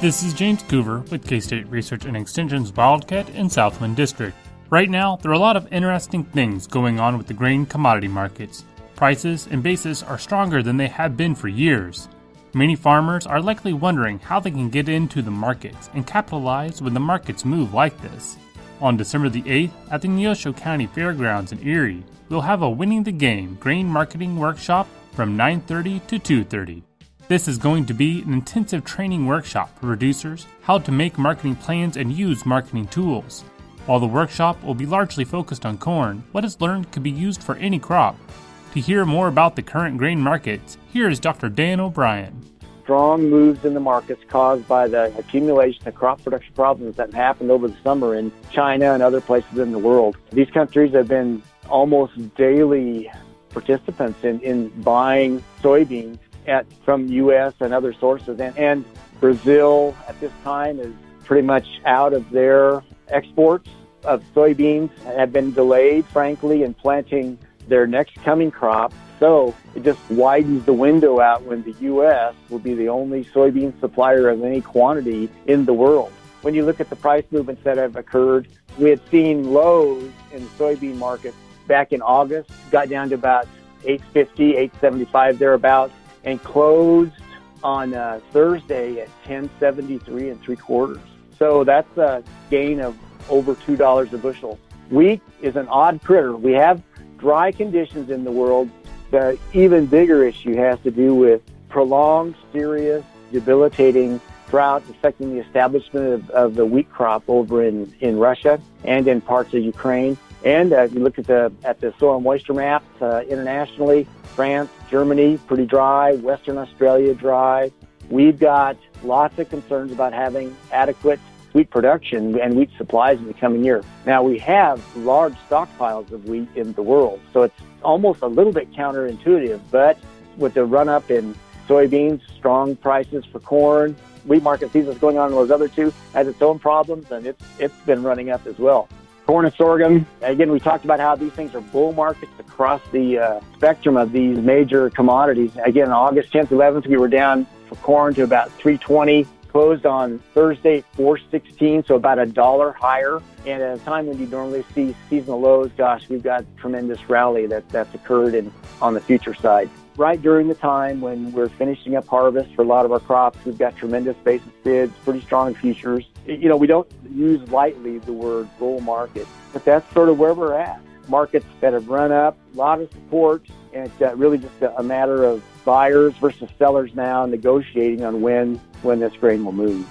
This is James Coover with K State Research and Extension's Wildcat and Southwind District. Right now, there are a lot of interesting things going on with the grain commodity markets. Prices and basis are stronger than they have been for years. Many farmers are likely wondering how they can get into the markets and capitalize when the markets move like this. On December the 8th, at the Neosho County Fairgrounds in Erie, we'll have a Winning the Game grain marketing workshop from 9:30 to 2:30. This is going to be an intensive training workshop for producers how to make marketing plans and use marketing tools. While the workshop will be largely focused on corn, what is learned could be used for any crop. To hear more about the current grain markets, here is Dr. Dan O'Brien. Strong moves in the markets caused by the accumulation of crop production problems that happened over the summer in China and other places in the world. These countries have been almost daily participants in, in buying soybeans at from U.S. and other sources. And, and Brazil at this time is pretty much out of their exports of soybeans have been delayed, frankly, in planting their next coming crop. So it just widens the window out when the U.S. will be the only soybean supplier of any quantity in the world. When you look at the price movements that have occurred, we had seen lows in the soybean market back in August, got down to about 850, 875 thereabouts and closed on uh, Thursday at 1073 and three quarters. So that's a gain of over two dollars a bushel. Wheat is an odd critter. We have dry conditions in the world. The even bigger issue has to do with prolonged, serious, debilitating drought affecting the establishment of, of the wheat crop over in, in Russia and in parts of Ukraine. And uh, if you look at the at the soil moisture maps uh, internationally, France, Germany, pretty dry. Western Australia, dry. We've got lots of concerns about having adequate wheat production and wheat supplies in the coming year. Now we have large stockpiles of wheat in the world, so it's almost a little bit counterintuitive. But with the run up in soybeans, strong prices for corn, wheat market season is going on in those other two has its own problems, and it's it's been running up as well corn and sorghum. Again, we talked about how these things are bull markets across the uh, spectrum of these major commodities. Again, August 10th, 11th, we were down for corn to about 320. Closed on Thursday 416, so about a dollar higher. And at a time when you normally see seasonal lows, gosh, we've got tremendous rally that, that's occurred in, on the future side right during the time when we're finishing up harvest for a lot of our crops. We've got tremendous basis bids, pretty strong futures. You know, we don't use lightly the word bull market, but that's sort of where we're at. Markets that have run up, a lot of support, and it's uh, really just a, matter of buyers versus sellers now negotiating on when when this grain will move.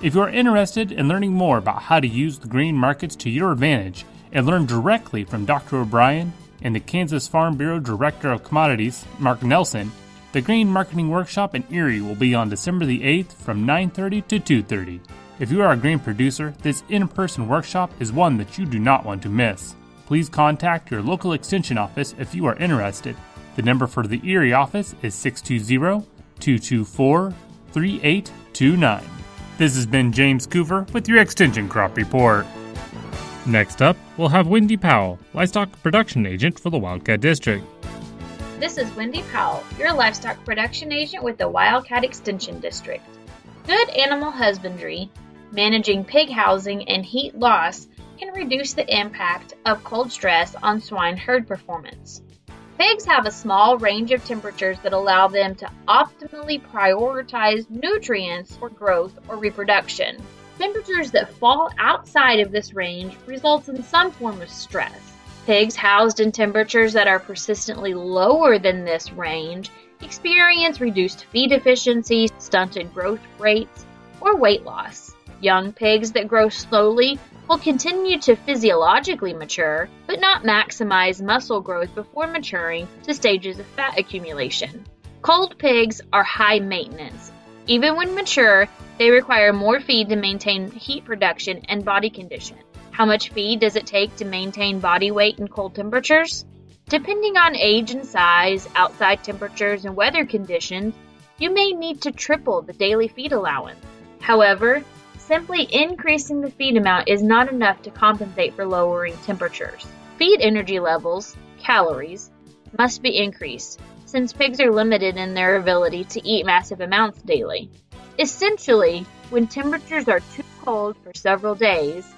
If you're interested in learning more about how to use the grain markets to your advantage and learn directly from Dr. O'Brien, and the Kansas Farm Bureau Director of Commodities, Mark Nelson, the Grain Marketing Workshop in Erie will be on December the 8th from 9:30 to 2:30. If you are a grain producer, this in-person workshop is one that you do not want to miss. Please contact your local extension office if you are interested. The number for the Erie office is 620-224-3829. This has been James Coover with your Extension Crop Report. Next up, we'll have Wendy Powell, livestock production agent for the Wildcat District. This is Wendy Powell, your livestock production agent with the Wildcat Extension District. Good animal husbandry, managing pig housing, and heat loss can reduce the impact of cold stress on swine herd performance. Pigs have a small range of temperatures that allow them to optimally prioritize nutrients for growth or reproduction. Temperatures that fall outside of this range results in some form of stress. Pigs housed in temperatures that are persistently lower than this range experience reduced feed efficiency, stunted growth rates, or weight loss. Young pigs that grow slowly will continue to physiologically mature, but not maximize muscle growth before maturing to stages of fat accumulation. Cold pigs are high maintenance. Even when mature, they require more feed to maintain heat production and body condition. How much feed does it take to maintain body weight in cold temperatures? Depending on age and size, outside temperatures, and weather conditions, you may need to triple the daily feed allowance. However, simply increasing the feed amount is not enough to compensate for lowering temperatures. Feed energy levels, calories, must be increased, since pigs are limited in their ability to eat massive amounts daily. Essentially, when temperatures are too cold for several days,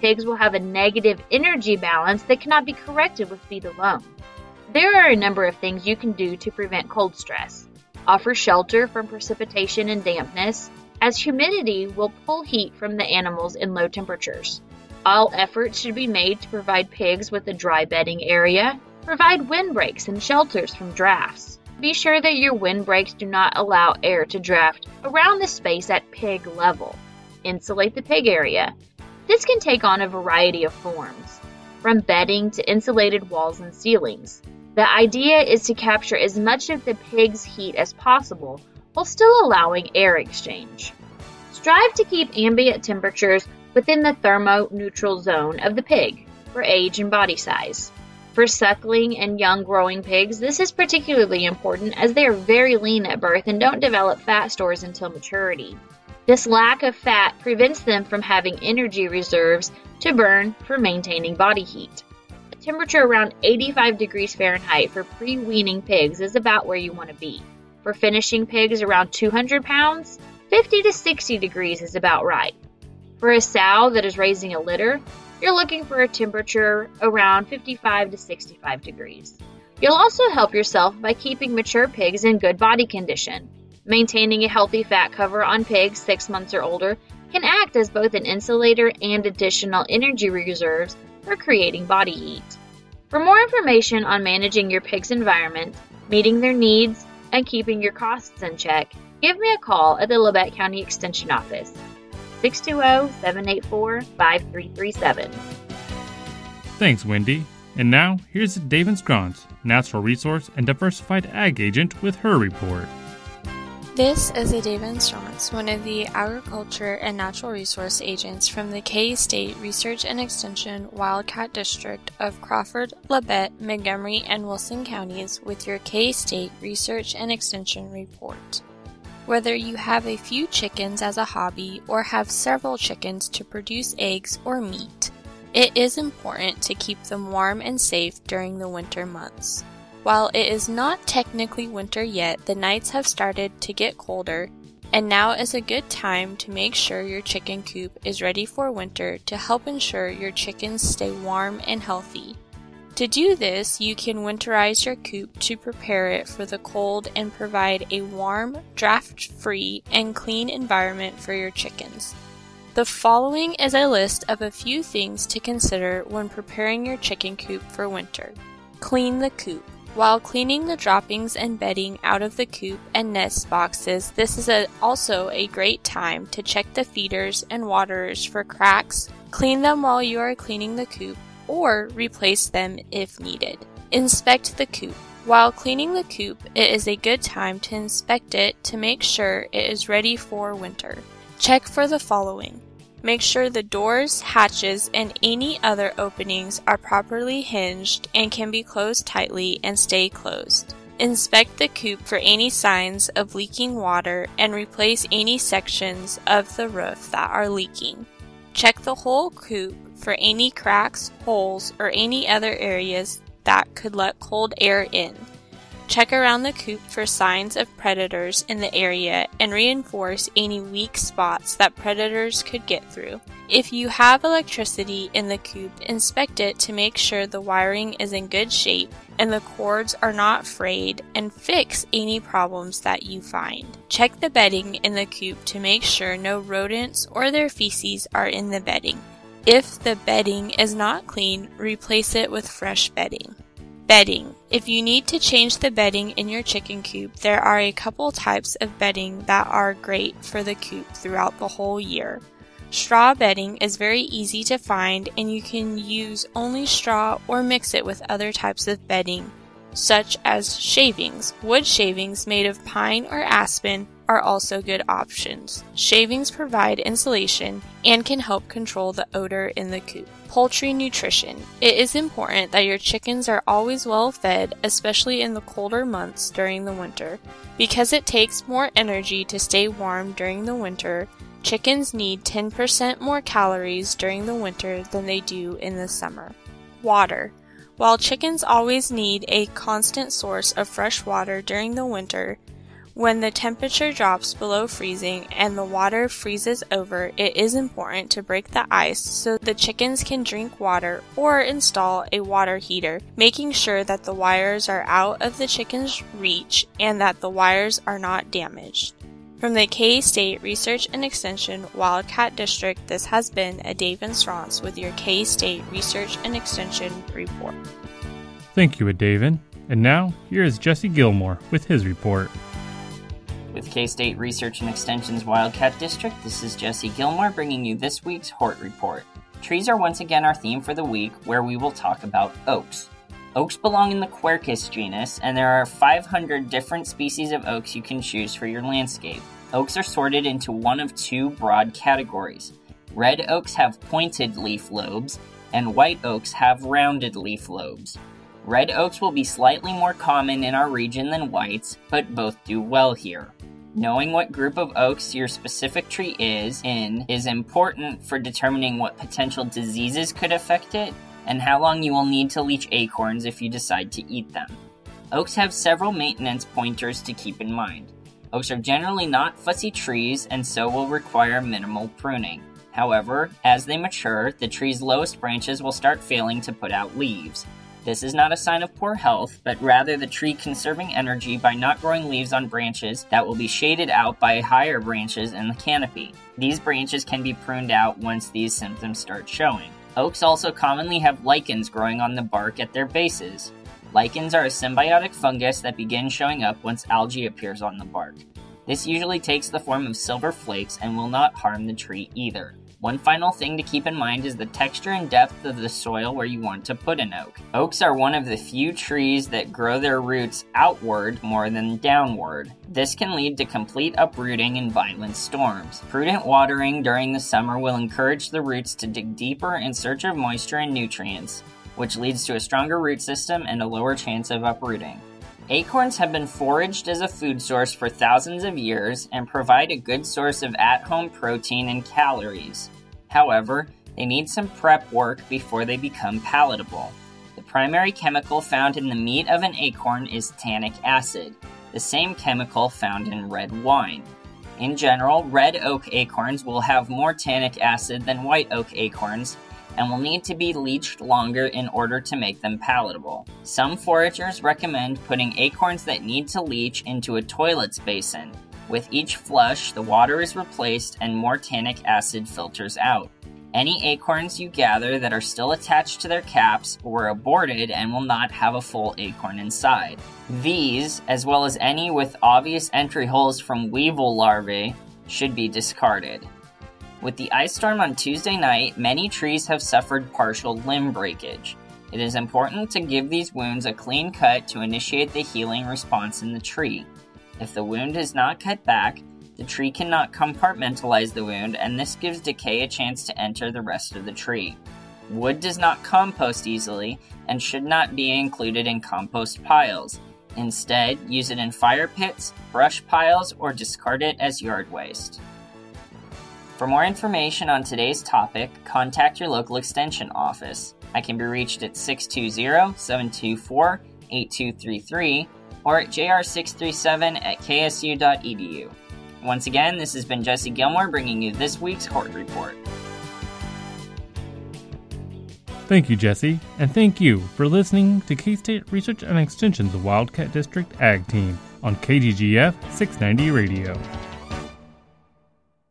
pigs will have a negative energy balance that cannot be corrected with feed alone. There are a number of things you can do to prevent cold stress. Offer shelter from precipitation and dampness, as humidity will pull heat from the animals in low temperatures. All efforts should be made to provide pigs with a dry bedding area, provide windbreaks and shelters from drafts. Be sure that your windbreaks do not allow air to draft around the space at pig level. Insulate the pig area. This can take on a variety of forms, from bedding to insulated walls and ceilings. The idea is to capture as much of the pig's heat as possible while still allowing air exchange. Strive to keep ambient temperatures within the thermoneutral zone of the pig for age and body size. For suckling and young growing pigs, this is particularly important as they are very lean at birth and don't develop fat stores until maturity. This lack of fat prevents them from having energy reserves to burn for maintaining body heat. A temperature around 85 degrees Fahrenheit for pre-weaning pigs is about where you want to be. For finishing pigs around 200 pounds, 50 to 60 degrees is about right. For a sow that is raising a litter, you're looking for a temperature around 55 to 65 degrees. You'll also help yourself by keeping mature pigs in good body condition. Maintaining a healthy fat cover on pigs 6 months or older can act as both an insulator and additional energy reserves for creating body heat. For more information on managing your pig's environment, meeting their needs, and keeping your costs in check, give me a call at the Labette County Extension Office. 620-784-5337. Thanks, Wendy. And now, here's Adaven Scronce, Natural Resource and Diversified Ag Agent with her report. This is Adaven Scronce, one of the Agriculture and Natural Resource Agents from the K-State Research and Extension Wildcat District of Crawford, Labette, Montgomery, and Wilson counties with your K-State Research and Extension report. Whether you have a few chickens as a hobby or have several chickens to produce eggs or meat, it is important to keep them warm and safe during the winter months. While it is not technically winter yet, the nights have started to get colder, and now is a good time to make sure your chicken coop is ready for winter to help ensure your chickens stay warm and healthy. To do this, you can winterize your coop to prepare it for the cold and provide a warm, draft-free, and clean environment for your chickens. The following is a list of a few things to consider when preparing your chicken coop for winter. Clean the coop. While cleaning the droppings and bedding out of the coop and nest boxes, this is a, also a great time to check the feeders and waterers for cracks. Clean them while you are cleaning the coop or replace them if needed. Inspect the coop. While cleaning the coop, it is a good time to inspect it to make sure it is ready for winter. Check for the following. Make sure the doors, hatches, and any other openings are properly hinged and can be closed tightly and stay closed. Inspect the coop for any signs of leaking water and replace any sections of the roof that are leaking. Check the whole coop for any cracks, holes, or any other areas that could let cold air in. Check around the coop for signs of predators in the area and reinforce any weak spots that predators could get through. If you have electricity in the coop, inspect it to make sure the wiring is in good shape and the cords are not frayed and fix any problems that you find. Check the bedding in the coop to make sure no rodents or their feces are in the bedding. If the bedding is not clean, replace it with fresh bedding. Bedding. If you need to change the bedding in your chicken coop, there are a couple types of bedding that are great for the coop throughout the whole year. Straw bedding is very easy to find and you can use only straw or mix it with other types of bedding, such as shavings. Wood shavings made of pine or aspen are also good options. Shavings provide insulation and can help control the odor in the coop. Poultry nutrition. It is important that your chickens are always well fed, especially in the colder months during the winter. Because it takes more energy to stay warm during the winter, chickens need 10% more calories during the winter than they do in the summer. Water. While chickens always need a constant source of fresh water during the winter, When the temperature drops below freezing and the water freezes over, it is important to break the ice so the chickens can drink water or install a water heater, making sure that the wires are out of the chicken's reach and that the wires are not damaged. From the K State Research and Extension Wildcat District, this has been a Dave Strauss with your K State Research and Extension report. Thank you, Adaven. And now, here is Jesse Gilmore with his report. With K State Research and Extension's Wildcat District, this is Jesse Gilmore bringing you this week's Hort Report. Trees are once again our theme for the week, where we will talk about oaks. Oaks belong in the Quercus genus, and there are 500 different species of oaks you can choose for your landscape. Oaks are sorted into one of two broad categories. Red oaks have pointed leaf lobes, and white oaks have rounded leaf lobes. Red oaks will be slightly more common in our region than whites, but both do well here. Knowing what group of oaks your specific tree is in is important for determining what potential diseases could affect it and how long you will need to leach acorns if you decide to eat them. Oaks have several maintenance pointers to keep in mind. Oaks are generally not fussy trees and so will require minimal pruning. However, as they mature, the tree's lowest branches will start failing to put out leaves. This is not a sign of poor health, but rather the tree conserving energy by not growing leaves on branches that will be shaded out by higher branches in the canopy. These branches can be pruned out once these symptoms start showing. Oaks also commonly have lichens growing on the bark at their bases. Lichens are a symbiotic fungus that begins showing up once algae appears on the bark. This usually takes the form of silver flakes and will not harm the tree either. One final thing to keep in mind is the texture and depth of the soil where you want to put an oak. Oaks are one of the few trees that grow their roots outward more than downward. This can lead to complete uprooting in violent storms. Prudent watering during the summer will encourage the roots to dig deeper in search of moisture and nutrients, which leads to a stronger root system and a lower chance of uprooting. Acorns have been foraged as a food source for thousands of years and provide a good source of at home protein and calories. However, they need some prep work before they become palatable. The primary chemical found in the meat of an acorn is tannic acid, the same chemical found in red wine. In general, red oak acorns will have more tannic acid than white oak acorns, and will need to be leached longer in order to make them palatable. Some foragers recommend putting acorns that need to leach into a toilet's basin. With each flush, the water is replaced and more tannic acid filters out. Any acorns you gather that are still attached to their caps were aborted and will not have a full acorn inside. These, as well as any with obvious entry holes from weevil larvae, should be discarded. With the ice storm on Tuesday night, many trees have suffered partial limb breakage. It is important to give these wounds a clean cut to initiate the healing response in the tree. If the wound is not cut back, the tree cannot compartmentalize the wound, and this gives decay a chance to enter the rest of the tree. Wood does not compost easily and should not be included in compost piles. Instead, use it in fire pits, brush piles, or discard it as yard waste. For more information on today's topic, contact your local extension office. I can be reached at 620 724 8233 or at jr637 at ksu.edu. Once again, this has been Jesse Gilmore bringing you this week's Hort Report. Thank you, Jesse, and thank you for listening to K State Research and Extension's Wildcat District Ag Team on KGGF 690 Radio.